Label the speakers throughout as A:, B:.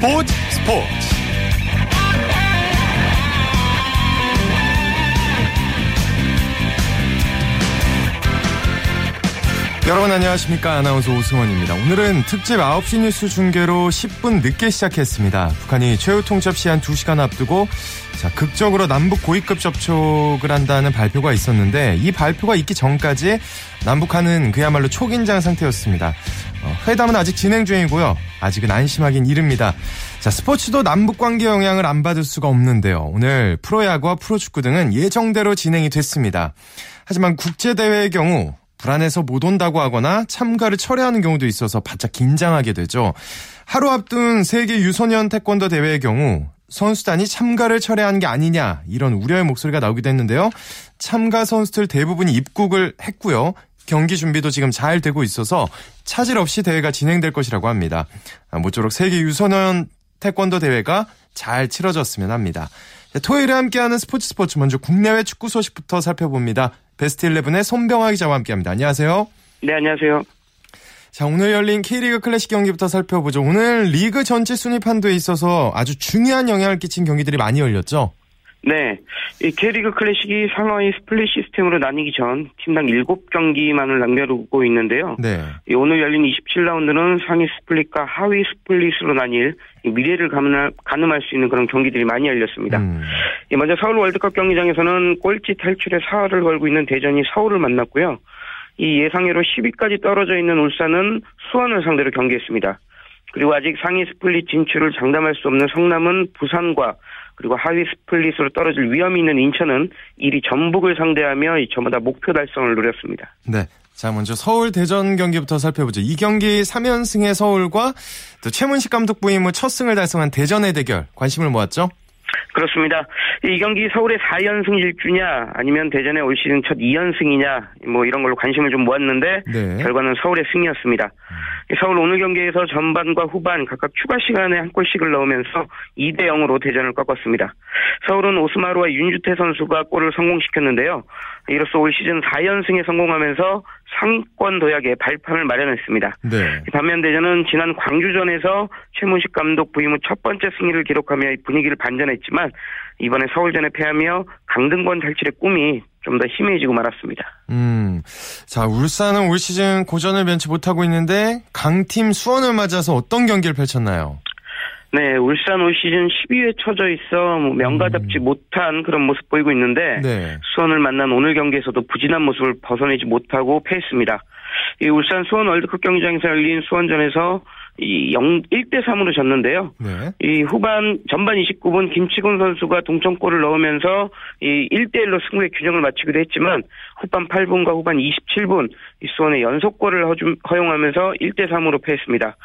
A: 스포츠 스포츠 여러분 안녕하십니까 아나운서 오승원입니다. 오늘은 특집 9시 뉴스 중계로 10분 늦게 시작했습니다. 북한이 최후 통첩 시한 2시간 앞두고 자, 극적으로 남북 고위급 접촉을 한다는 발표가 있었는데 이 발표가 있기 전까지 남북한은 그야말로 초긴장 상태였습니다. 어, 회담은 아직 진행 중이고요. 아직은 안심하긴 이릅니다. 자, 스포츠도 남북 관계 영향을 안 받을 수가 없는데요. 오늘 프로야구와 프로축구 등은 예정대로 진행이 됐습니다. 하지만 국제대회의 경우 불안해서 못 온다고 하거나 참가를 철회하는 경우도 있어서 바짝 긴장하게 되죠. 하루 앞둔 세계 유소년 태권도 대회의 경우 선수단이 참가를 철회한 게 아니냐 이런 우려의 목소리가 나오기도 했는데요. 참가 선수들 대부분이 입국을 했고요. 경기 준비도 지금 잘 되고 있어서 차질 없이 대회가 진행될 것이라고 합니다. 모쪼록 세계 유소년 태권도 대회가 잘 치러졌으면 합니다. 토요일에 함께하는 스포츠 스포츠 먼저 국내외 축구 소식부터 살펴봅니다. 베스트 11의 손병아 기자와 함께합니다. 안녕하세요.
B: 네, 안녕하세요.
A: 자, 오늘 열린 K리그 클래식 경기부터 살펴보죠. 오늘 리그 전체 순위 판도에 있어서 아주 중요한 영향을 끼친 경기들이 많이 열렸죠.
B: 네. 이 K리그 클래식이 상하위 스플릿 시스템으로 나뉘기 전 팀당 7경기만을 남겨두고 있는데요.
A: 네.
B: 오늘 열린 27라운드는 상위 스플릿과 하위 스플릿으로 나뉠 미래를 가늠할, 수 있는 그런 경기들이 많이 열렸습니다. 음. 먼저 서울 월드컵 경기장에서는 꼴찌 탈출에 사활을 걸고 있는 대전이 서울을 만났고요. 이 예상외로 10위까지 떨어져 있는 울산은 수원을 상대로 경기했습니다. 그리고 아직 상위 스플릿 진출을 장담할 수 없는 성남은 부산과 그리고 하위 스플릿으로 떨어질 위험이 있는 인천은 1위 전북을 상대하며 저마다 목표 달성을 노렸습니다.
A: 네. 자, 먼저 서울 대전 경기부터 살펴보죠. 이 경기 3연승의 서울과 또 최문식 감독 부임 후 첫 승을 달성한 대전의 대결 관심을 모았죠?
B: 그렇습니다. 이 경기 서울의 4연승 일주냐 아니면 대전의 올 시즌 첫 2연승이냐 뭐 이런 걸로 관심을 좀 모았는데 네. 결과는 서울의 승리였습니다. 음. 서울 오늘 경기에서 전반과 후반 각각 추가 시간에 한 골씩을 넣으면서 2대 0으로 대전을 꺾었습니다. 서울은 오스마루와 윤주태 선수가 골을 성공시켰는데요. 이로써 올 시즌 4연승에 성공하면서 상위권 도약의 발판을 마련했습니다. 네. 반면 대전은 지난 광주전에서 최문식 감독 부임 후 첫 번째 승리를 기록하며 분위기를 반전했지만 이번에 서울전에 패하며 강등권 탈출의 꿈이 좀 더 희미해지고 말았습니다.
A: 음, 자 울산은 올 시즌 고전을 면치 못하고 있는데 강팀 수원을 맞아서 어떤 경기를 펼쳤나요?
B: 네, 울산 올 시즌 12위에 처져 있어 뭐 명가 잡지 음. 못한 그런 모습 보이고 있는데 네. 수원을 만난 오늘 경기에서도 부진한 모습을 벗어내지 못하고 패했습니다. 이 울산 수원 월드컵 경기장에서 열린 수원전에서 이 0, 1대 3으로 졌는데요. 네. 이 후반 전반 29분 김치곤 선수가 동점골을 넣으면서 이 1대 1로 승부의 균형을 맞추기도 했지만 후반 8분과 후반 27분 이 수원의 연속골을 허용하면서 1대 3으로 패했습니다.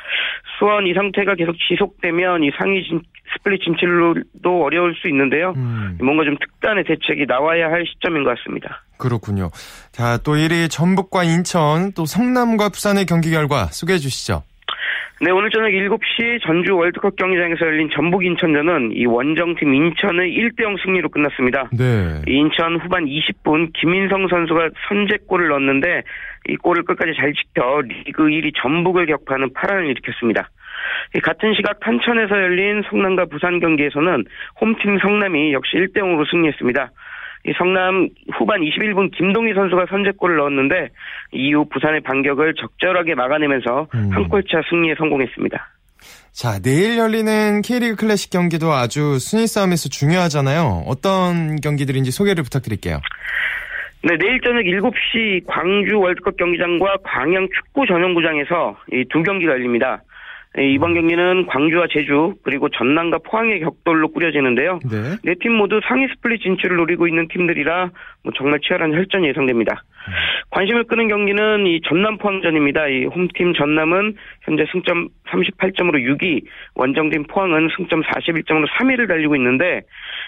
B: 수원 이 상태가 계속 지속되면 이 상위 진, 스플릿 진출도 어려울 수 있는데요. 음. 뭔가 좀 특단의 대책이 나와야 할 시점인 것 같습니다.
A: 그렇군요. 자, 또 1위 전북과 인천, 또 성남과 부산의 경기 결과 소개해 주시죠.
B: 네, 오늘 저녁 7시 전주 월드컵 경기장에서 열린 전북 인천전은 이 원정팀 인천의 1대0 승리로 끝났습니다. 네. 인천 후반 20분 김인성 선수가 선제골을 넣었는데 이 골을 끝까지 잘 지켜 리그 1위 전북을 격파하는 파란을 일으켰습니다. 같은 시각 탄천에서 열린 성남과 부산 경기에서는 홈팀 성남이 역시 1대0으로 승리했습니다. 이 성남 후반 21분 김동희 선수가 선제골을 넣었는데 이후 부산의 반격을 적절하게 막아내면서 음. 한 골차 승리에 성공했습니다.
A: 자, 내일 열리는 K리그 클래식 경기도 아주 순위 싸움에서 중요하잖아요. 어떤 경기들인지 소개를 부탁드릴게요.
B: 네, 내일 저녁 7시 광주 월드컵 경기장과 광양 축구 전용구장에서 이 두 경기가 열립니다. 예, 이번 경기는 광주와 제주 그리고 전남과 포항의 격돌로 꾸려지는데요. 네. 네팀 모두 상위 스플릿 진출을 노리고 있는 팀들이라 뭐 정말 치열한 혈전이 예상됩니다. 음. 관심을 끄는 경기는 이 전남 포항전입니다. 이 홈팀 전남은 현재 승점 38점으로 6위, 원정팀 포항은 승점 41점으로 3위를 달리고 있는데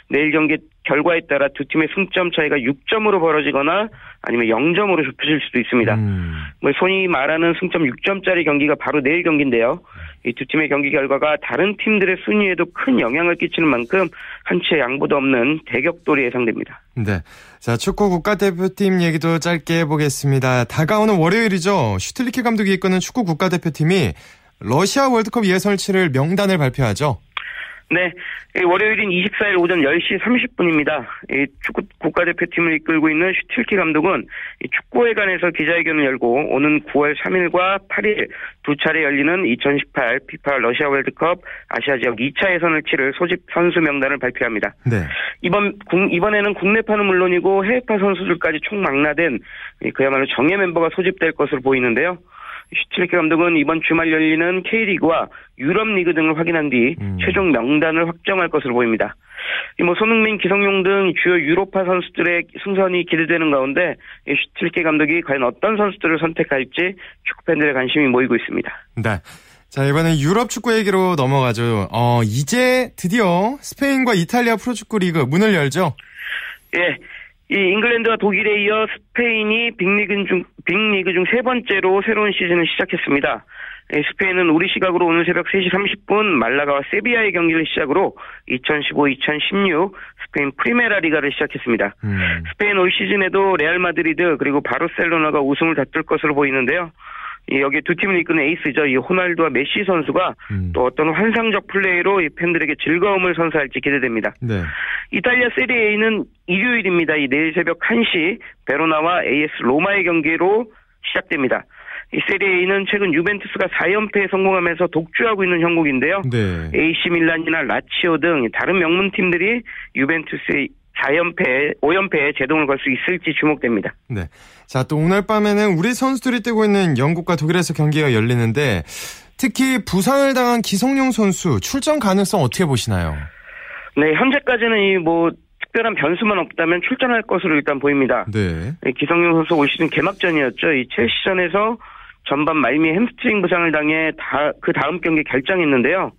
B: 내일 경기 결과에 따라 두 팀의 승점 차이가 6점으로 벌어지거나 아니면 0점으로 좁혀질 수도 있습니다. 음. 뭐 손이 말하는 승점 6점짜리 경기가 바로 내일 경기인데요. 이 두 팀의 경기 결과가 다른 팀들의 순위에도 큰 영향을 끼치는 만큼 한치의 양보도 없는 대격돌이 예상됩니다.
A: 네. 자, 축구 국가대표팀 얘기도 짧게 해보겠습니다. 다가오는 월요일이죠. 슈틀리케 감독이 이끄는 축구 국가대표팀이 러시아 월드컵 예선을 치를 명단을 발표하죠.
B: 네, 월요일인 24일 오전 10시 30분입니다. 축구 국가대표팀을 이끌고 있는 슈틸키 감독은 축구회관에서 기자회견을 열고 오는 9월 3일과 8일 두 차례 열리는 2018 피파 러시아 월드컵 아시아 지역 2차 예선을 치를 소집 선수 명단을 발표합니다. 네. 이번 이번에는 국내파는 물론이고 해외파 선수들까지 총 망라된 그야말로 정예 멤버가 소집될 것으로 보이는데요. 슈틸케 감독은 이번 주말 열리는 K리그와 유럽 리그 등을 확인한 뒤 음. 최종 명단을 확정할 것으로 보입니다. 뭐 손흥민, 기성용 등 주요 유로파 선수들의 승선이 기대되는 가운데 슈틸케 감독이 과연 어떤 선수들을 선택할지 축구 팬들의 관심이 모이고 있습니다.
A: 네. 자, 이번엔 유럽 축구 얘기로 넘어가죠. 어, 이제 드디어 스페인과 이탈리아 프로축구 리그 문을 열죠?
B: 예. 이 잉글랜드와 독일에 이어 스페인이 빅리그 중, 빅리그 중 세 번째로 새로운 시즌을 시작했습니다. 스페인은 우리 시각으로 오늘 새벽 3시 30분 말라가와 세비야의 경기를 시작으로 2015-2016 스페인 프리메라 리가를 시작했습니다. 음. 스페인 올 시즌에도 레알 마드리드 그리고 바르셀로나가 우승을 다툴 것으로 보이는데요. 여기 두 팀을 이끄는 에이스죠. 이 호날두와 메시 선수가 음. 또 어떤 환상적 플레이로 이 팬들에게 즐거움을 선사할지 기대됩니다. 네. 이탈리아 세리에A는 일요일입니다. 이 내일 새벽 1시 베로나와 AS 로마의 경기로 시작됩니다. 이 세리에는 최근 유벤투스가 4연패에 성공하면서 독주하고 있는 형국인데요. 네. AC 밀란이나 라치오 등 다른 명문 팀들이 유벤투스의 4연패, 5연패에 제동을 걸 수 있을지 주목됩니다.
A: 네. 자, 또 오늘 밤에는 우리 선수들이 뛰고 있는 영국과 독일에서 경기가 열리는데 특히 부상을 당한 기성용 선수 출전 가능성 어떻게 보시나요?
B: 네, 현재까지는 이 뭐 특별한 변수만 없다면 출전할 것으로 일단 보입니다. 네. 기성용 선수 올 시즌 개막전이었죠. 이 첼시전에서 전반 말미 햄스트링 부상을 당해 다, 그 다음 경기 결장했는데요.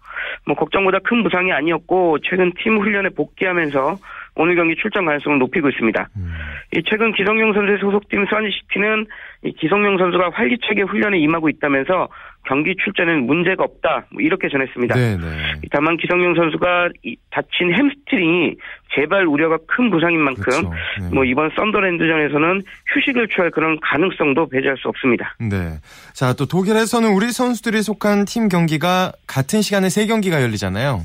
B: 뭐 걱정보다 큰 부상이 아니었고 최근 팀 훈련에 복귀하면서 오늘 경기 출전 가능성을 높이고 있습니다. 음. 이 최근 기성용 선수의 소속팀 스완지시티는 이 기성용 선수가 활기차게 훈련에 임하고 있다면서 경기 출전에는 문제가 없다 뭐 이렇게 전했습니다. 네네. 네. 다만 기성용 선수가 다친 햄스트링이 재발 우려가 큰 부상인 만큼 그렇죠. 네. 뭐 이번 썬더랜드전에서는 휴식을 취할 그런 가능성도 배제할 수 없습니다.
A: 네. 자 또 독일에서는 우리 선수들이 속한 팀 경기가 같은 시간에 세 경기가 열리잖아요.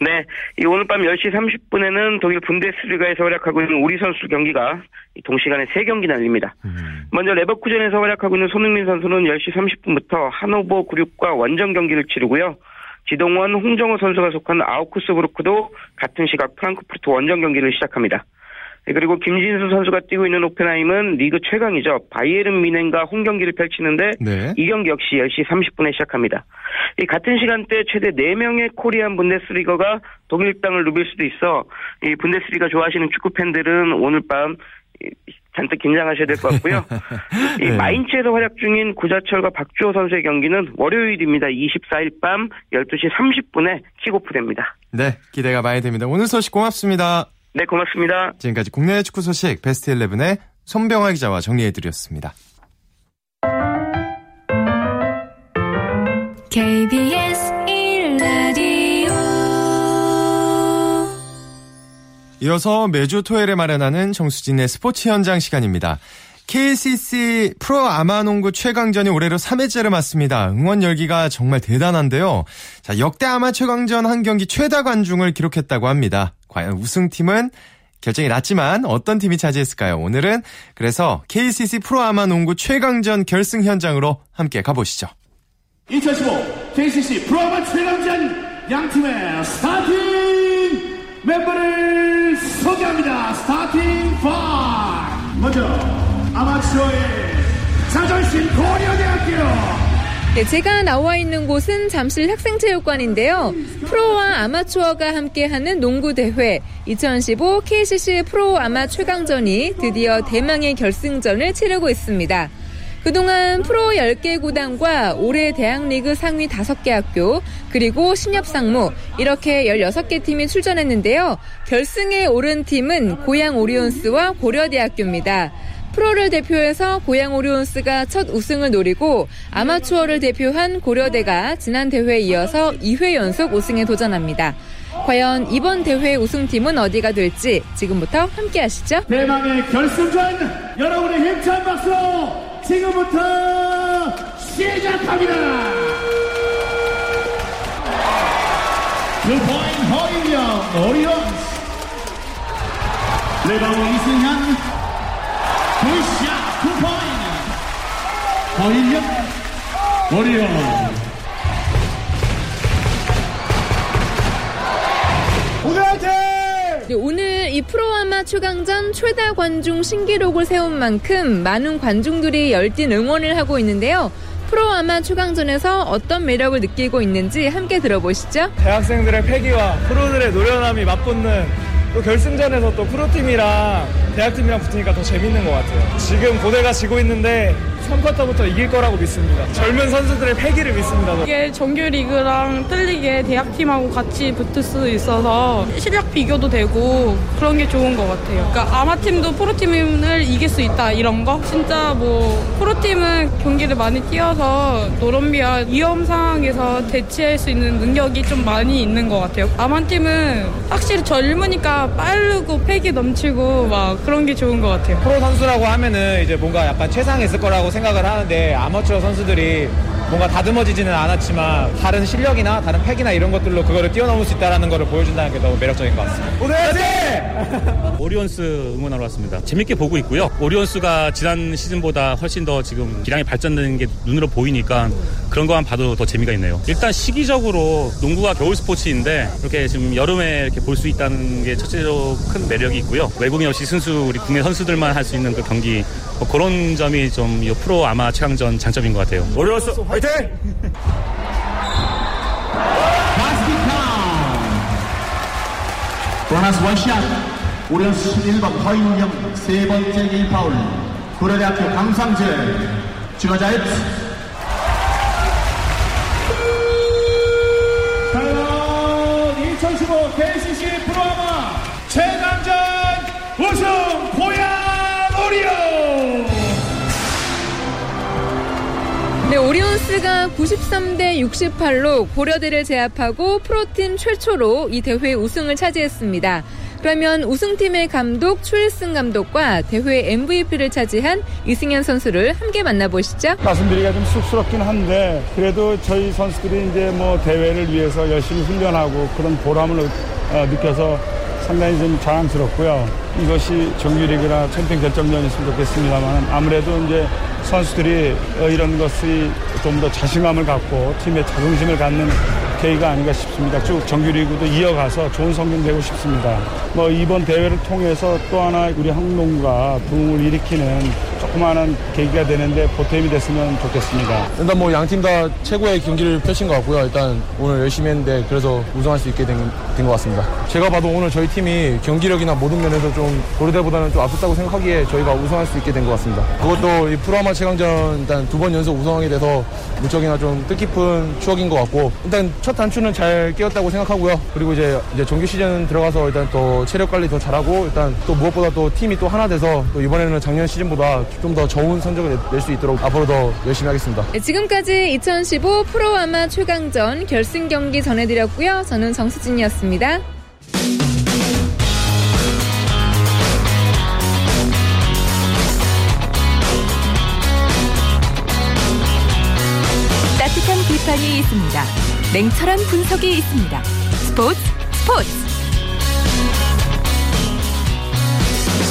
B: 네, 이 오늘 밤 10시 30분에는 독일 분데스리가에서 활약하고 있는 우리 선수 경기가 동시간에 3경기 날립니다. 음. 먼저 레버쿠젠에서 활약하고 있는 손흥민 선수는 10시 30분부터 하노버 그룹과 원정 경기를 치르고요. 지동원, 홍정호 선수가 속한 아우크스부르크도 같은 시각 프랑크푸르트 원정 경기를 시작합니다. 네, 그리고 김진수 선수가 뛰고 있는 오펜하임은 리그 최강이죠. 바이에른 미넨과 홈 경기를 펼치는데 네. 이 경기 역시 10시 30분에 시작합니다. 이 같은 시간대 최대 4명의 코리안 분데스리거가 독일 땅을 누빌 수도 있어 이 분데스리가 좋아하시는 축구 팬들은 오늘 밤 잔뜩 긴장하셔야 될 것 같고요. 이 네. 마인츠에서 활약 중인 구자철과 박주호 선수의 경기는 월요일입니다. 24일 밤 12시 30분에 킥오프 됩니다.
A: 네, 기대가 많이 됩니다. 오늘 소식 고맙습니다.
B: 네, 고맙습니다.
A: 지금까지 국내 축구 소식 베스트 11의 손병화 기자와 정리해드렸습니다. KBS 1라디오 이어서 매주 토요일에 마련하는 정수진의 스포츠 현장 시간입니다. KCC 프로 아마농구 최강전이 올해로 3회째를 맞습니다. 응원 열기가 정말 대단한데요. 자, 역대 아마 최강전 한 경기 최다 관중을 기록했다고 합니다. 과연 우승팀은 결정이 났지만 어떤 팀이 차지했을까요? 오늘은 그래서 KCC 프로 아마 농구 최강전 결승 현장으로 함께 가보시죠.
C: 2015 KCC 프로 아마 최강전 양 팀의 스타팅 멤버를 소개합니다. 스타팅 5 먼저 아마추어의 자존심 고려대학교
D: 네, 제가 나와 있는 곳은 잠실 학생체육관인데요. 프로와 아마추어가 함께하는 농구대회 2015 KCC 프로 아마 최강전이 드디어 대망의 결승전을 치르고 있습니다. 그동안 프로 10개 구단과 올해 대학리그 상위 5개 학교, 그리고 신협상무, 이렇게 16개 팀이 출전했는데요. 결승에 오른 팀은 고양 오리온스와 고려대학교입니다. 프로를 대표해서 고양 오리온스가 첫 우승을 노리고 아마추어를 대표한 고려대가 지난 대회에 이어서 2회 연속 우승에 도전합니다. 과연 이번 대회 우승팀은 어디가 될지 지금부터 함께 하시죠.
C: 대망의 결승전 여러분의 힘찬 박수 지금부터 시작합니다. 2포인트 허일영 오리온스 리바운드 이승현 good shot 2포인트 허일영 오리온스
D: 네, 오늘 이 프로아마 최강전 최다 관중 신기록을 세운 만큼 많은 관중들이 열띤 응원을 하고 있는데요. 프로아마 최강전에서 어떤 매력을 느끼고 있는지 함께 들어보시죠.
E: 대학생들의 패기와 프로들의 노련함이 맞붙는 또 결승전에서 또 프로팀이랑 대학팀이랑 붙으니까 더 재밌는 것 같아요. 지금 고대가 지고 있는데 3쿼터부터 이길 거라고 믿습니다. 젊은 선수들의 패기를 믿습니다.
F: 이게 정규 리그랑 틀리게 대학팀하고 같이 붙을 수 있어서 실력 비교도 되고 그런 게 좋은 것 같아요. 그러니까 아마팀도 프로팀을 이길 수 있다 이런 거 진짜 뭐 프로팀은 경기를 많이 뛰어서 노련비와 위험 상황에서 대치할 수 있는 능력이 좀 많이 있는 것 같아요. 아마팀은 확실히 젊으니까 빠르고 패기 넘치고 막 그런 게 좋은 것 같아요.
E: 프로 선수라고 하면은 이제 뭔가 약간 최상에 있을 거라고 생각을 하는데 아마추어 선수들이 뭔가 다듬어지지는 않았지만 다른 실력이나 다른 팩이나 이런 것들로 그거를 뛰어넘을 수 있다는 것을 보여준다는 게 너무 매력적인 것 같습니다. 고대야지!
G: 오리온스 응원하러 왔습니다. 재밌게 보고 있고요. 오리온스가 지난 시즌보다 훨씬 더 지금 기량이 발전되는 게 눈으로 보이니까 그런 거만 봐도 더 재미가 있네요. 일단 시기적으로 농구가 겨울 스포츠인데 이렇게 지금 여름에 이렇게 볼 수 있다는 게 첫째로 큰 매력이 있고요. 외국인 없이 순수 우리 국내 선수들만 할 수 있는 그 경기 뭐 그런 점이 좀이 프로 아마 최강전 장점인 것 같아요.
E: 오리온스 화이팅!
C: 보너스 one shot 오리온스 11번 허일영 세 번째 팀 파울 고려대학교 강상재 추가 자유투 KCC 프로아마 최강전 우승 고양 오리온
D: 네, 오리온스가 93대 68로 고려대를 제압하고 프로팀 최초로 이 대회 우승을 차지했습니다. 그러면 우승팀의 감독 추일승 감독과 대회 MVP를 차지한 이승현 선수를 함께 만나보시죠.
H: 말씀드리기가 좀 쑥스럽긴 한데 그래도 저희 선수들이 이제 뭐 대회를 위해서 열심히 훈련하고 그런 보람을 어, 느껴서 상당히 좀 자랑스럽고요. 이것이 정규리그나 챔피언 결정전이었으면 좋겠습니다만 아무래도 이제 선수들이 어, 이런 것이 좀 더 자신감을 갖고 팀의 자긍심을 갖는 계기가 아닌가 싶습니다. 쭉 정규리그도 이어가서 좋은 성적 내고 싶습니다. 뭐 이번 대회를 통해서 또 하나 우리 한국농구가 부흥을 일으키는 조그마한 계기가 되는데 보탬이 됐으면 좋겠습니다.
I: 일단 뭐 양 팀 다 최고의 경기를 펼친 것 같고요. 일단 오늘 열심히 했는데 그래서 우승할 수 있게 된 것 같습니다. 제가 봐도 오늘 저희 팀이 경기력이나 모든 면에서 좀 고려대보다는 좀 앞섰다고 생각하기에 저희가 우승할 수 있게 된 것 같습니다. 그것도 이 프로아마 최강전 일단 두 번 연속 우승하게 돼서 무척이나 좀 뜻깊은 추억인 것 같고 일단 첫 단추는 잘 깨었다고 생각하고요. 그리고 이제 이제 정규 시즌 들어가서 일단 또 체력 관리 더 잘하고 일단 또 무엇보다 또 팀이 또 하나 돼서 또 이번에는 작년 시즌보다 좀 더 좋은 성적을 낼 수 있도록 앞으로 더 열심히 하겠습니다.
D: 네, 지금까지 2015 프로아마 최강전 결승 경기 전해드렸고요. 저는 정수진이었습니다.
J: 따뜻한 비판이 있습니다. 냉철한 분석이 있습니다. 스포츠 스포츠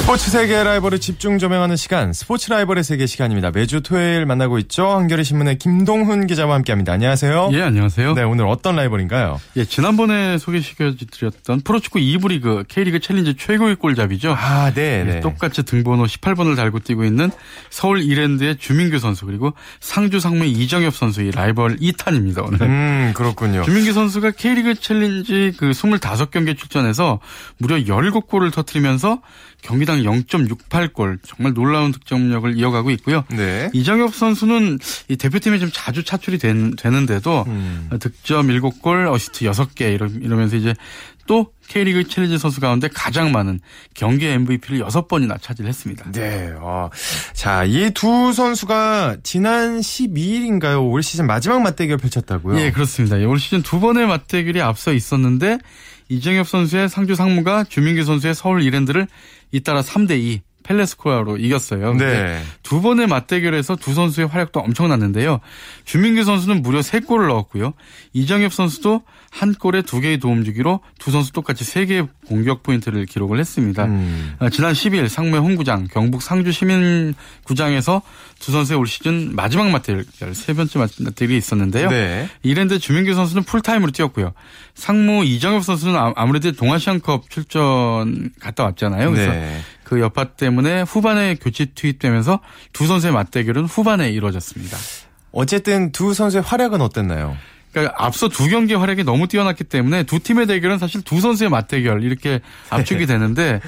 A: 스포츠 세계 라이벌을 집중 조명하는 시간, 스포츠 라이벌의 세계 시간입니다. 매주 토요일 만나고 있죠. 한겨레 신문의 김동훈 기자와 함께합니다. 안녕하세요.
K: 예, 안녕하세요.
A: 네, 오늘 어떤 라이벌인가요?
K: 예, 지난번에 소개시켜드렸던 프로축구 2부 리그 K리그 챌린지 최고의 골잡이죠.
A: 아, 네, 네.
K: 예, 똑같이 등번호 18번을 달고 뛰고 있는 서울 이랜드의 주민규 선수 그리고 상주 상무의 이정협 선수 의 라이벌 2탄입니다. 오늘.
A: 음, 그렇군요.
K: 주민규 선수가 K리그 챌린지 그 25경기에 출전해서 무려 17골을 터뜨리면서 경기당 0.68골 정말 놀라운 득점력을 이어가고 있고요.
A: 네.
K: 이정협 선수는 이 대표팀에 좀 자주 차출이 된, 되는데도
A: 음.
K: 득점 7골, 어시스트 6개 이러, 이러면서 이제 또 K리그 챌린지 선수 가운데 가장 많은 경기 MVP를 6번이나 차지했습니다.
A: 네. 어. 자, 이 두 선수가 지난 12일인가요? 올 시즌 마지막 맞대결 펼쳤다고요?
K: 예, 그렇습니다. 예, 올 시즌 두 번의 맞대결이 앞서 있었는데 이정엽 선수의 상주 상무가 주민규 선수의 서울 이랜드를 잇따라 3대2 펠레스코아로 이겼어요.
A: 네.
K: 두 번의 맞대결에서 두 선수의 활약도 엄청났는데요. 주민규 선수는 무려 3골을 넣었고요. 이정엽 선수도 한 골에 두 개의 도움 주기로 두 선수 똑같이 세 개의 공격 포인트를 기록을 했습니다.
A: 음.
K: 어, 지난 10일 상무의 홍구장, 경북 상주 시민구장에서 두 선수의 올 시즌 마지막 맞대결, 세 번째 맞대결이 있었는데요.
A: 네.
K: 이랜드 주민규 선수는 풀타임으로 뛰었고요. 상무 이정엽 선수는 아- 아무래도 동아시안컵 출전 갔다 왔잖아요. 그래서
A: 네.
K: 그 여파 때문에 후반에 교체 투입되면서 두 선수의 맞대결은 후반에 이루어졌습니다.
A: 어쨌든 두 선수의 활약은 어땠나요?
K: 그러니까 앞서 두 경기 활약이 너무 뛰어났기 때문에 두 팀의 대결은 사실 두 선수의 맞대결 이렇게 압축이 되는데 어,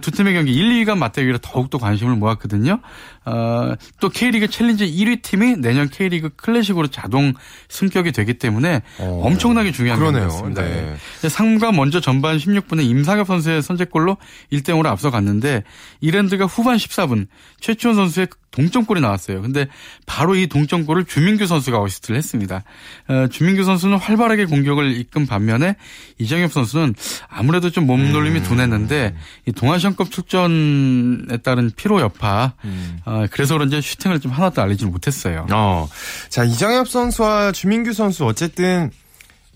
K: 두 팀의 경기 1, 2위 간 맞대결에 더욱더 관심을 모았거든요. 어, 또 K리그 챌린지 1위 팀이 내년 K리그 클래식으로 자동 승격이 되기 때문에
A: 어,
K: 엄청나게 중요한. 경기였습니다.
A: 네.
K: 네. 상무가 먼저 전반 16분에 임상협 선수의 선제골로 1대 0으로 앞서갔는데 이랜드가 후반 14분 최치원 선수의 동점골이 나왔어요. 근데 바로 이 동점골을 주민규 선수가 어시스트를 했습니다. 어, 주민규 선수는 활발하게 공격을 이끈 반면에 이정협 선수는 아무래도 좀 몸놀림이
A: 음.
K: 둔했는데 이 동아시안컵 출전에 따른 피로 여파
A: 음.
K: 어, 그래서 그런지 슈팅을 좀 하나도 날리지 못했어요.
A: 어. 자, 이정협 선수와 주민규 선수 어쨌든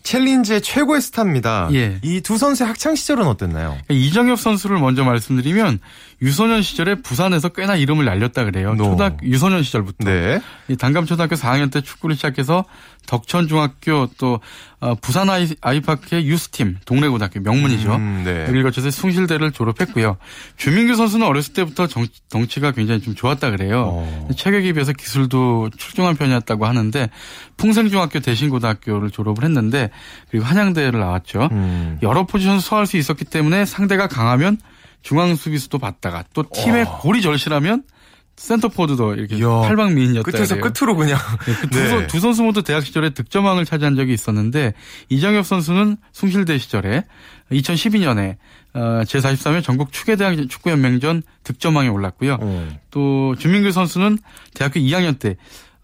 A: 챌린지의 최고의 스타입니다.
K: 예.
A: 이 두 선수의 학창 시절은 어땠나요?
K: 이정협 선수를 먼저 말씀드리면 유소년 시절에 부산에서 꽤나 이름을 날렸다 그래요.
A: 노.
K: 초등 유소년 시절부터.
A: 네.
K: 이 단감 초등학교 4학년 때 축구를 시작해서 덕천 중학교 또 어, 부산 아이, 아이파크의 유스팀 동래 고등학교 명문이죠.
A: 음, 네.
K: 여기를 거쳐서 숭실대를 졸업했고요. 주민규 선수는 어렸을 때부터 정, 덩치가 굉장히 좀 좋았다 그래요.
A: 어.
K: 체격에 비해서 기술도 출중한 편이었다고 하는데 풍생중학교 대신고등학교를 졸업을 했는데 그리고 한양대를 나왔죠.
A: 음.
K: 여러 포지션 소화할 수 있었기 때문에 상대가 강하면 중앙 수비수도 받다가 또 팀의 골이 절실하면 센터포드도 이렇게
A: 이야,
K: 팔방미인이었다
A: 끝에서
K: 그래요.
A: 끝으로 그냥.
K: 그 두,
A: 네.
K: 선- 두 선수 모두 대학 시절에 득점왕을 차지한 적이 있었는데 이정엽 선수는 숭실대 시절에 2012년에 어, 제43회 전국 축구대학 축구연맹전 득점왕에 올랐고요.
A: 어.
K: 또 주민규 선수는 대학교 2학년 때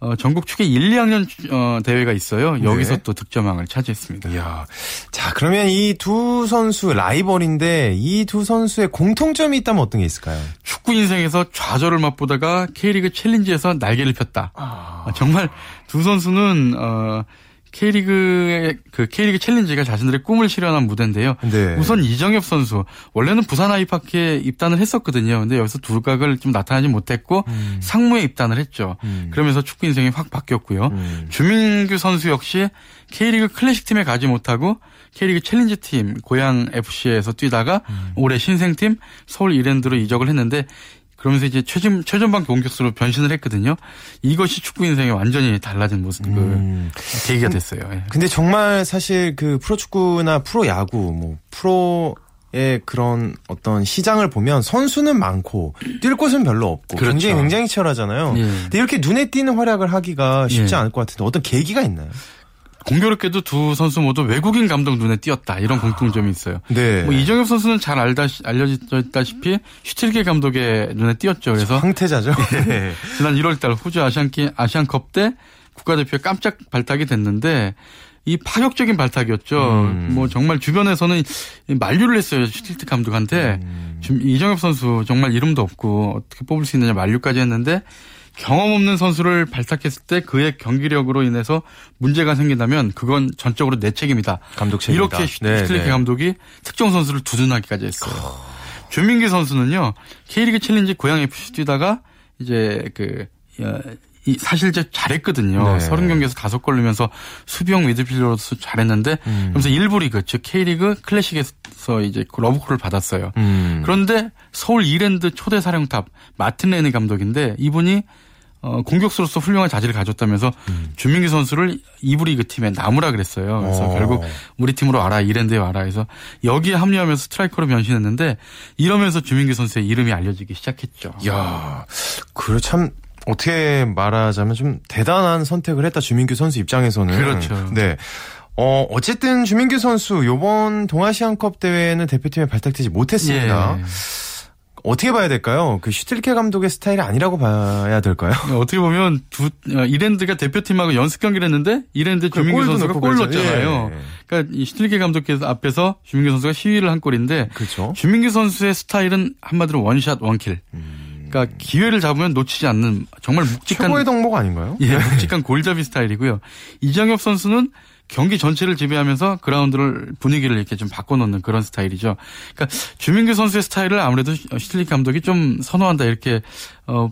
K: 어, 전국 축구 1, 2학년 어, 대회가 있어요. 여기서
A: 네.
K: 또 득점왕을 차지했습니다.
A: 이야. 자, 그러면 이 두 선수 라이벌인데 이 두 선수의 공통점이 있다면 어떤 게 있을까요?
K: 축구 인생에서 좌절을 맛보다가 K리그 챌린지에서 날개를 폈다. 아, 정말 두 선수는 어 K리그의 그 K리그 챌린지가 자신들의 꿈을 실현한 무대인데요.
A: 네.
K: 우선 이정엽 선수 원래는 부산 아이파크에 입단을 했었거든요. 근데 여기서 두각을 좀 나타나지 못했고 상무에 입단을 했죠.
A: 음.
K: 그러면서 축구 인생이 확 바뀌었고요.
A: 음.
K: 주민규 선수 역시 K리그 클래식 팀에 가지 못하고 K리그 챌린지 팀 고양 FC에서 뛰다가
A: 음.
K: 올해 신생팀 서울 이랜드로 이적을 했는데 그러면서 이제 최전, 최전방 공격수로 변신을 했거든요. 이것이 축구 인생이 완전히 달라진 모습,
A: 음.
K: 그, 계기가 됐어요. 예.
A: 근데 정말 사실 그 프로축구나 프로야구, 뭐, 프로 의 그런 어떤 시장을 보면 선수는 많고 뛸 곳은 별로 없고
K: 그렇죠.
A: 굉장히 굉장히 치열하잖아요.
K: 예.
A: 근데 이렇게 눈에 띄는 활약을 하기가 쉽지
K: 예.
A: 않을 것 같은데 어떤 계기가 있나요?
K: 공교롭게도 두 선수 모두 외국인 감독 눈에 띄었다. 이런 공통점이 있어요.
A: 네.
K: 뭐 이정엽 선수는 잘 알다 알려졌다시피 슈틸게 감독의 눈에 띄었죠. 그래서
A: 황태자죠. 네.
K: 지난 1월달 호주 아시안키 아시안컵 때 국가대표에 깜짝 발탁이 됐는데 이 파격적인 발탁이었죠.
A: 음.
K: 뭐 정말 주변에서는 만류를 했어요. 슈틸리케 감독한테
A: 음.
K: 지금 이정협 선수 정말 이름도 없고 어떻게 뽑을 수 있느냐 만류까지 했는데 경험 없는 선수를 발탁했을 때 그의 경기력으로 인해서 문제가 생긴다면 그건 전적으로 내 책임이다.
A: 감독 책임이다.
K: 이렇게 슈-
A: 네,
K: 슈틸리케
A: 네.
K: 감독이 특정 선수를 두둔하기까지 했어요. 주민규 선수는요 K리그 챌린지 고양 FC 뛰다가 이제 그 어, 이 사실 이제 잘했거든요.
A: 네.
K: 서른 경기에서 다섯 골 넣으면서 수비형 미드필더로서 잘했는데
A: 음.
K: 그러면서 1부 리그 즉 K리그 클래식에서 이제 그 러브콜을 받았어요.
A: 음.
K: 그런데 서울 이랜드 초대 사령탑 마틴 레니 감독인데 이분이 어, 공격수로서 훌륭한 자질을 가졌다면서 주민규 선수를 2부 리그 팀에 남으라 그랬어요. 그래서
A: 음. 어.
K: 결국 우리 팀으로 와라 이랜드에 와라 해서 여기에 합류하면서 스트라이커로 변신했는데 이러면서 주민규 선수의 이름이 알려지기 시작했죠.
A: 야, 그래 참 어떻게 말하자면 좀 대단한 선택을 했다 주민규 선수 입장에서는
K: 그렇죠.
A: 네. 어, 어쨌든 주민규 선수 요번 동아시안컵 대회에는 대표팀에 발탁되지 못했습니다.
K: 예.
A: 어떻게 봐야 될까요? 그 슈틸케 감독의 스타일이 아니라고 봐야 될까요?
K: 어떻게 보면 두 어, 이랜드가 대표팀하고 연습 경기를 했는데 이랜드 주민규
A: 골도
K: 선수가 골. 넣었잖아요.
A: 예.
K: 그러니까 이 슈틸게 감독께서 앞에서 주민규 선수가 시위를 한 골인데
A: 그렇죠.
K: 주민규 선수의 스타일은 한마디로 원샷 원킬.
A: 음.
K: 그러니까 기회를 잡으면 놓치지 않는 정말 묵직한
A: 최고의 덕목 아닌가요?
K: 예, 묵직한 골잡이 스타일이고요. 이정엽 선수는 경기 전체를 지배하면서 그라운드를 분위기를 이렇게 좀 바꿔놓는 그런 스타일이죠. 그러니까 주민규 선수의 스타일을 아무래도 시틀리 감독이 좀 선호한다 이렇게 어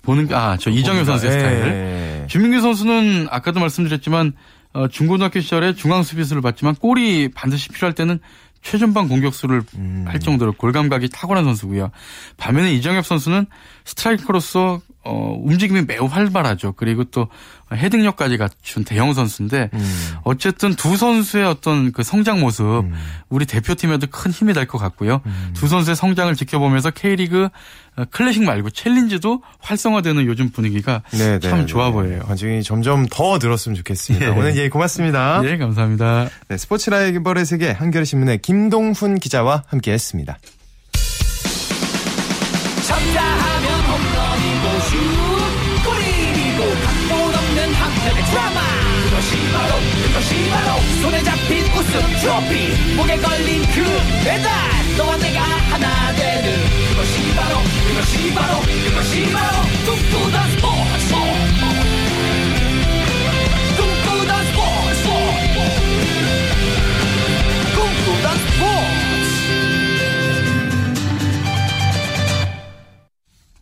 K: 보는 아저 이정엽 선수의
A: 예.
K: 스타일. 주민규 선수는 아까도 말씀드렸지만 어, 중고등학교 시절에 중앙 수비수를 봤지만 골이 반드시 필요할 때는 최전방 공격수를
A: 음.
K: 할 정도로 골감각이 탁월한 선수고요. 반면에 이정엽 선수는 스트라이커로서 어, 움직임이 매우 활발하죠. 그리고 또 헤딩력까지 갖춘 대형 선수인데
A: 음.
K: 어쨌든 두 선수의 어떤 그 성장 모습 우리 대표팀에도 큰 힘이 될 것 같고요.
A: 음.
K: 두 선수의 성장을 지켜보면서 K리그 어, 클래식 말고 챌린지도 활성화되는 요즘 분위기가
A: 네,
K: 참
A: 네,
K: 좋아
A: 네.
K: 보여요.
A: 관중이 점점 더 늘었으면 좋겠습니다.
K: 예.
A: 오늘 예 고맙습니다.
K: 예, 감사합니다.
A: 네, 스포츠 라이벌의 세계 한겨레 신문의 김동훈 기자와 함께했습니다.
L: 우승 트로피 목에 걸린 그 배달 너와 내가 하나 되는 그것이 바로 그것이 바로 그것이 바로 꿈꾸던 스포츠 꿈꾸던 스포츠 꿈꾸던 스포츠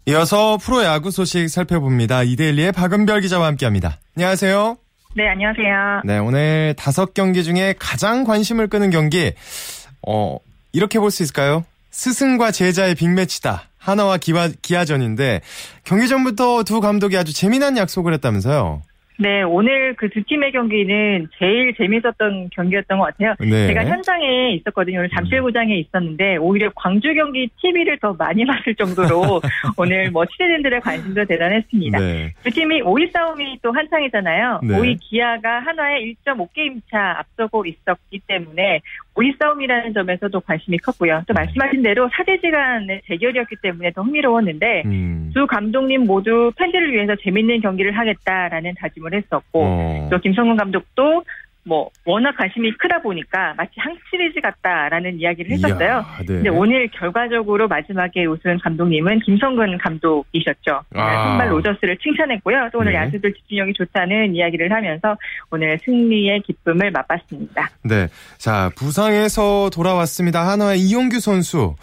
A: 이어서 프로야구 소식 살펴봅니다. 이데일리의 박은별 기자와 함께합니다. 안녕하세요.
M: 네, 안녕하세요.
A: 네, 오늘 다섯 경기 중에 가장 관심을 끄는 경기, 어, 이렇게 볼 수 있을까요? 스승과 제자의 빅매치다. 하나와 기아, 기아전인데, 경기 전부터 두 감독이 아주 재미난 약속을 했다면서요?
M: 네, 오늘 그 두 팀의 경기는 제일 재밌었던 경기였던 것 같아요.
A: 네.
M: 제가 현장에 있었거든요. 오늘 잠실구장에 있었는데 오히려 광주 경기 TV를 더 많이 봤을 정도로 오늘 뭐 취재진들의 관심도 대단했습니다.
A: 네.
M: 두 팀이 5위 싸움이 또 한창이잖아요.
A: 네.
M: 5위 기아가 하나의 1.5게임 차 앞서고 있었기 때문에 5위 싸움이라는 점에서도 관심이 컸고요. 또 말씀하신 대로 사제지간의 대결이었기 때문에 더 흥미로웠는데
A: 음.
M: 두 감독님 모두 팬들을 위해서 재밌는 경기를 하겠다라는 다짐을 했었고
A: 어.
M: 또 김성근 감독도 뭐 워낙 관심이 크다 보니까 마치 한 시리즈 같다라는 이야기를 했었어요.
A: 이야, 네.
M: 근데 오늘 결과적으로 마지막에 우승 감독님은 김성근 감독이셨죠. 오늘
A: 아.
M: 선발 로저스를 칭찬했고요. 또 오늘
A: 네.
M: 야수들 집중력이 좋다는 이야기를 하면서 오늘 승리의 기쁨을 맛봤습니다.
A: 네. 자, 부상에서 돌아왔습니다. 하나의 이용규 선수.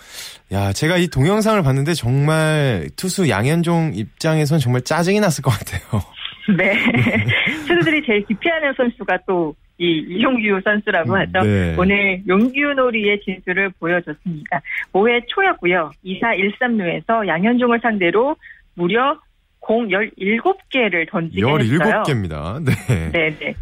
A: 야, 제가 이 동영상을 봤는데 정말 투수 양현종 입장에선 정말 짜증이 났을 것 같아요.
M: 네. 투수들이 제일 기피하는 선수가 또 이 이용규 선수라고 하죠.
A: 네.
M: 오늘 용규 놀이의 진수를 보여줬습니다. 5회 초였고요. 2사 1삼루에서 양현종을 상대로 무려 공 17개를 던지게 했어요.
A: 17개입니다. 네.
M: 네 네.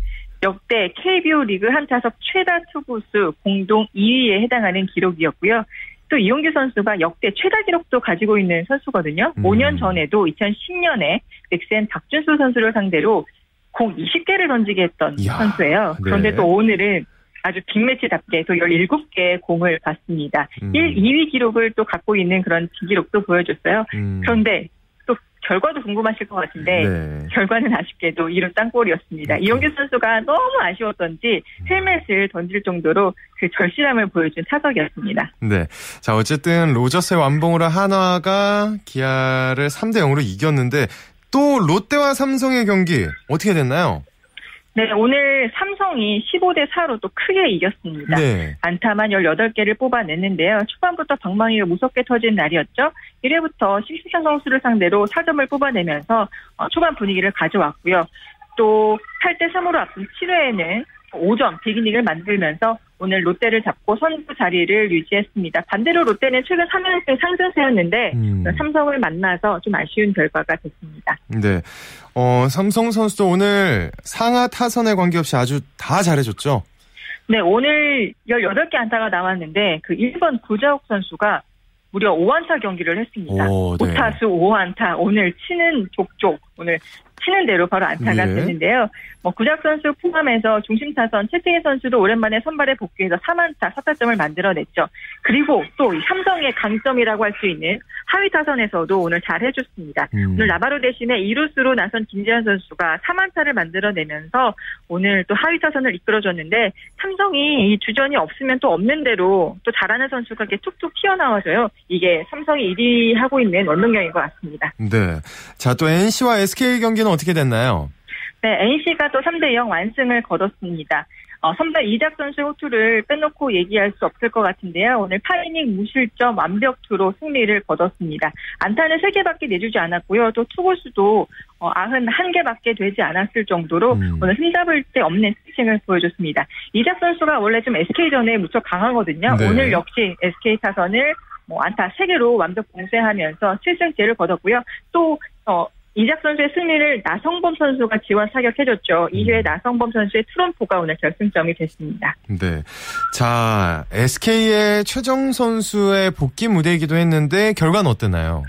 M: 역대 KBO 리그 한 타석 최다 투구수 공동 2위에 해당하는 기록이었고요. 또 이용규 선수가 역대 최다 기록도 가지고 있는 선수거든요.
A: 음.
M: 5년 전에도 2010년에 넥센 박준수 선수를 상대로 공 20개를 던지게 했던
A: 이야,
M: 선수예요.
A: 네.
M: 그런데 또 오늘은 아주 빅매치답게 또 17개의 공을 봤습니다.
A: 음.
M: 1, 2위 기록을 또 갖고 있는 그런 기록도 보여줬어요.
A: 음.
M: 그런데 또 결과도 궁금하실 것 같은데
A: 네.
M: 결과는 아쉽게도 2루 땅볼이었습니다. 이용규 선수가 너무 아쉬웠던지 헬멧을 던질 정도로 그 절실함을 보여준 타석이었습니다.
A: 네. 자, 어쨌든 로저스의 완봉으로 한화가 기아를 3대 0으로 이겼는데 또 롯데와 삼성의 경기 어떻게 됐나요?
M: 네, 오늘 삼성이 15대 4로 또 크게 이겼습니다.
A: 네.
M: 안타만 18개를 뽑아냈는데요. 초반부터 방망이가 무섭게 터진 날이었죠. 1회부터 심시찬 선수를 상대로 4점을 뽑아내면서 어, 초반 분위기를 가져왔고요. 또 8대 3으로 앞선 7회에는 5점 비기닝을 만들면서 오늘 롯데를 잡고 선두 자리를 유지했습니다. 반대로 롯데는 최근 3연승 상승세였는데
A: 음.
M: 삼성을 만나서 좀 아쉬운 결과가 됐습니다.
A: 네. 어, 삼성 선수도 오늘 상하 타선에 관계없이 아주 다 잘해줬죠?
M: 네, 오늘 18개 안타가 나왔는데 그 1번 구자욱 선수가 무려 5안타 경기를 했습니다.
A: 오, 네.
M: 5타수 5안타. 오늘 치는 족족. 오늘 치는 대로 바로 안타가
A: 네.
M: 됐는데요. 뭐 구작 선수 포함해서 중심 타선 최승희 선수도 오랜만에 선발에 복귀해서 3안타 4타점을 만들어냈죠. 그리고 또이 삼성의 강점이라고 할 수 있는 하위 타선에서도 오늘 잘 해줬습니다.
N: 음.
M: 오늘 나바로 대신에 2루수로 나선 김재현 선수가 3안타를 만들어내면서 오늘 또 하위 타선을 이끌어줬는데 삼성이 이 주전이 없으면 또 없는 대로 또 잘하는 선수가 이렇게 툭툭 튀어나와줘요. 이게 삼성이 1위 하고 있는 원동력인 것 같습니다.
A: 네. 자, 또 NC와 SK 경기는 어떻게 됐나요?
M: 네, NC가 또 3대 0 완승을 거뒀습니다. 어, 선발 이작 선수의 호투를 빼놓고 얘기할 수 없을 것 같은데요. 오늘 8이닝 무실점 완벽투로 승리를 거뒀습니다. 안타는 3개밖에 내주지 않았고요. 또 투구수도 어, 91개밖에 되지 않았을 정도로 오늘 흠잡을 데 없는 피칭을 보여줬습니다. 이작 선수가 원래 좀 SK전에 무척 강하거든요.
N: 네.
M: 오늘 역시 SK 타선을 뭐 안타 3개로 완벽 봉쇄하면서 7승째를 거뒀고요. 또 어, 이작 선수의 승리를 나성범 선수가 지원 사격해줬죠. 2회 나성범 선수의 트럼프가 오늘 결승점이 됐습니다.
A: 네. 자, SK의 최정 선수의 복귀 무대이기도 했는데 결과는 어땠나요?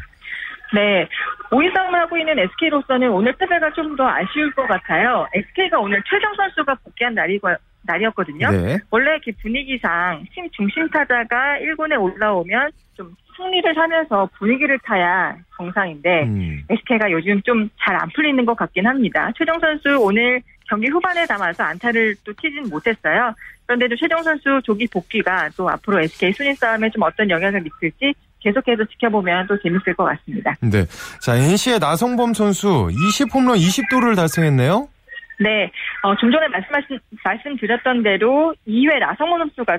M: 네. 5위 싸움을 하고 있는 SK로서는 오늘 패배가 좀 더 아쉬울 것 같아요. SK가 오늘 최정 선수가 복귀한 날이고, 날이었거든요.
N: 네.
M: 원래 이렇게 분위기상 팀 중심 타자가 1군에 올라오면 좀 승리를 하면서 분위기를 타야 정상인데 SK가 요즘 좀 잘 안 풀리는 것 같긴 합니다. 최정 선수 오늘 경기 후반에 담아서 안타를 또 튀진 못했어요. 그런데도 최정 선수 조기 복귀가 또 앞으로 SK 순위 싸움에 좀 어떤 영향을 미칠지 계속해서 지켜보면 또 재밌을 것 같습니다.
A: 네. 자, NC의 나성범 선수 20홈런 20도를 달성했네요.
M: 네, 어, 좀 전에 말씀하신, 말씀드렸던 대로 2회 나성호 선수가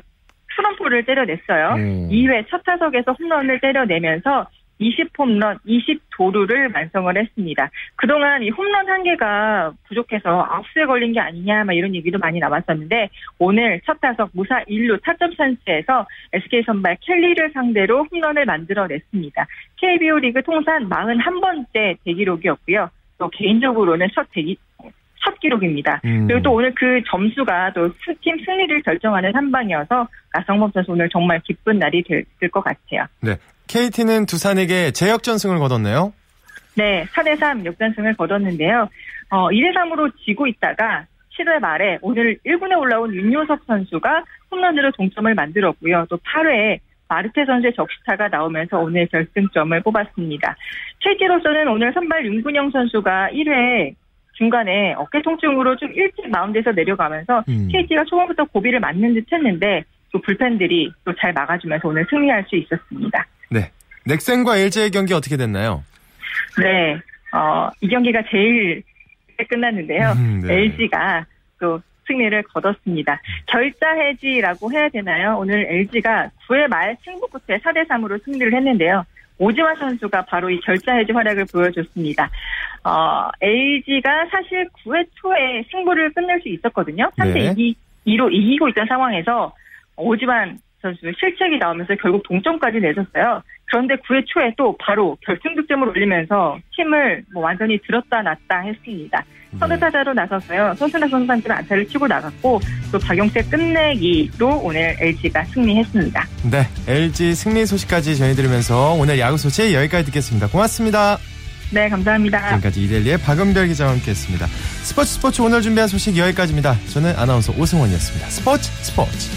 M: 트럼프를 때려냈어요.
N: 음.
M: 2회 첫 타석에서 홈런을 때려내면서 20홈런, 20도루를 완성을 했습니다. 그동안 이 홈런 한 개가 부족해서 아웃스에 걸린 게 아니냐, 막 이런 얘기도 많이 나왔었는데, 오늘 첫 타석 무사 1루 타점 찬스에서 SK 선발 켈리를 상대로 홈런을 만들어냈습니다. KBO 리그 통산 41번째 대기록이었고요. 또 개인적으로는 첫 대기, 첫 기록입니다.
A: 음.
M: 그리고 또 오늘 그 점수가 또 팀 승리를 결정하는 한 방이어서 나성범 선수 오늘 정말 기쁜 날이 될 것 같아요.
A: 네. KT는 두산에게 재역전승을 거뒀네요.
M: 네, 4대3 역전승을 거뒀는데요. 어, 2대3으로 지고 있다가 7회 말에 오늘 1군에 올라온 윤효석 선수가 홈런으로 동점을 만들었고요. 또 8회에 마르테 선수의 적시타가 나오면서 오늘 결승점을 뽑았습니다. KT로서는 오늘 선발 윤근영 선수가 1회 중간에 어깨 통증으로 좀 일찍 마운드에서 내려가면서
N: 음.
M: KT가 초반부터 고비를 맞는 듯 했는데 또 불펜들이 또 잘 막아주면서 오늘 승리할 수 있었습니다.
A: 네. 넥센과 LG의 경기 어떻게 됐나요?
M: 네, 어, 이 경기가 제일 끝났는데요.
A: 음, 네.
M: LG가 또 승리를 거뒀습니다. 결자 해지라고 해야 되나요? 오늘 LG가 9회 말 승부 끝에 4대 3으로 승리를 했는데요. 오지환 선수가 바로 이 결자 해지 활약을 보여줬습니다. 어, LG가 사실 9회 초에 승부를 끝낼 수 있었거든요. 3대
N: 네.
M: 2, 2로 이기고 있던 상황에서 오지환 선수 실책이 나오면서 결국 동점까지 내줬어요. 그런데 9회 초에 또 바로 결승 득점을 올리면서 팀을 뭐 완전히 들었다 놨다 했습니다. 선두 타자로 나섰어요. 손순아 선수한테는 안타를 치고 나갔고 또 박용태 끝내기로 오늘 LG가 승리했습니다.
A: 네. LG 승리 소식까지 전해드리면서 오늘 야구 소식 여기까지 듣겠습니다. 고맙습니다.
M: 네, 감사합니다.
A: 지금까지 이델리의 박은별 기자와 함께했습니다. 스포츠 스포츠 오늘 준비한 소식 여기까지입니다. 저는 아나운서 오승원이었습니다. 스포츠 스포츠.